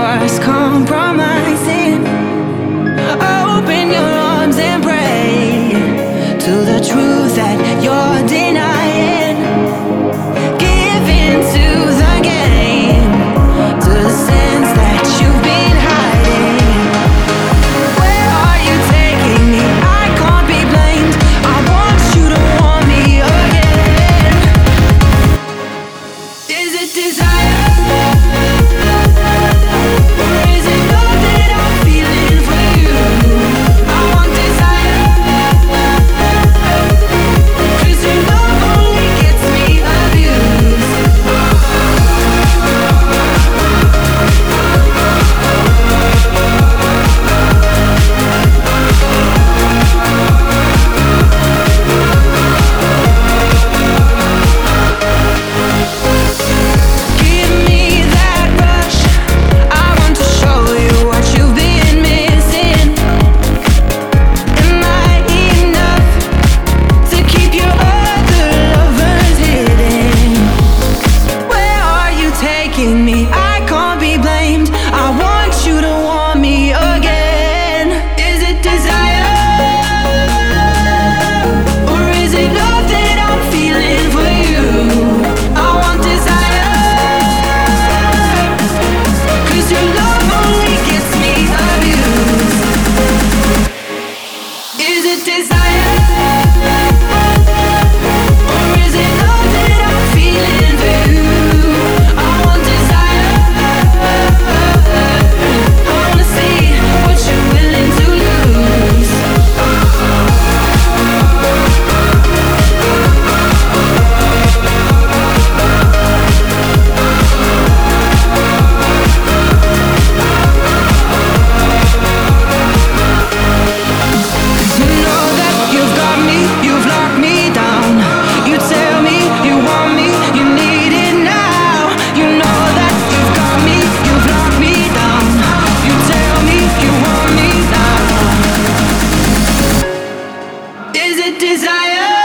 bus. Come Messiah.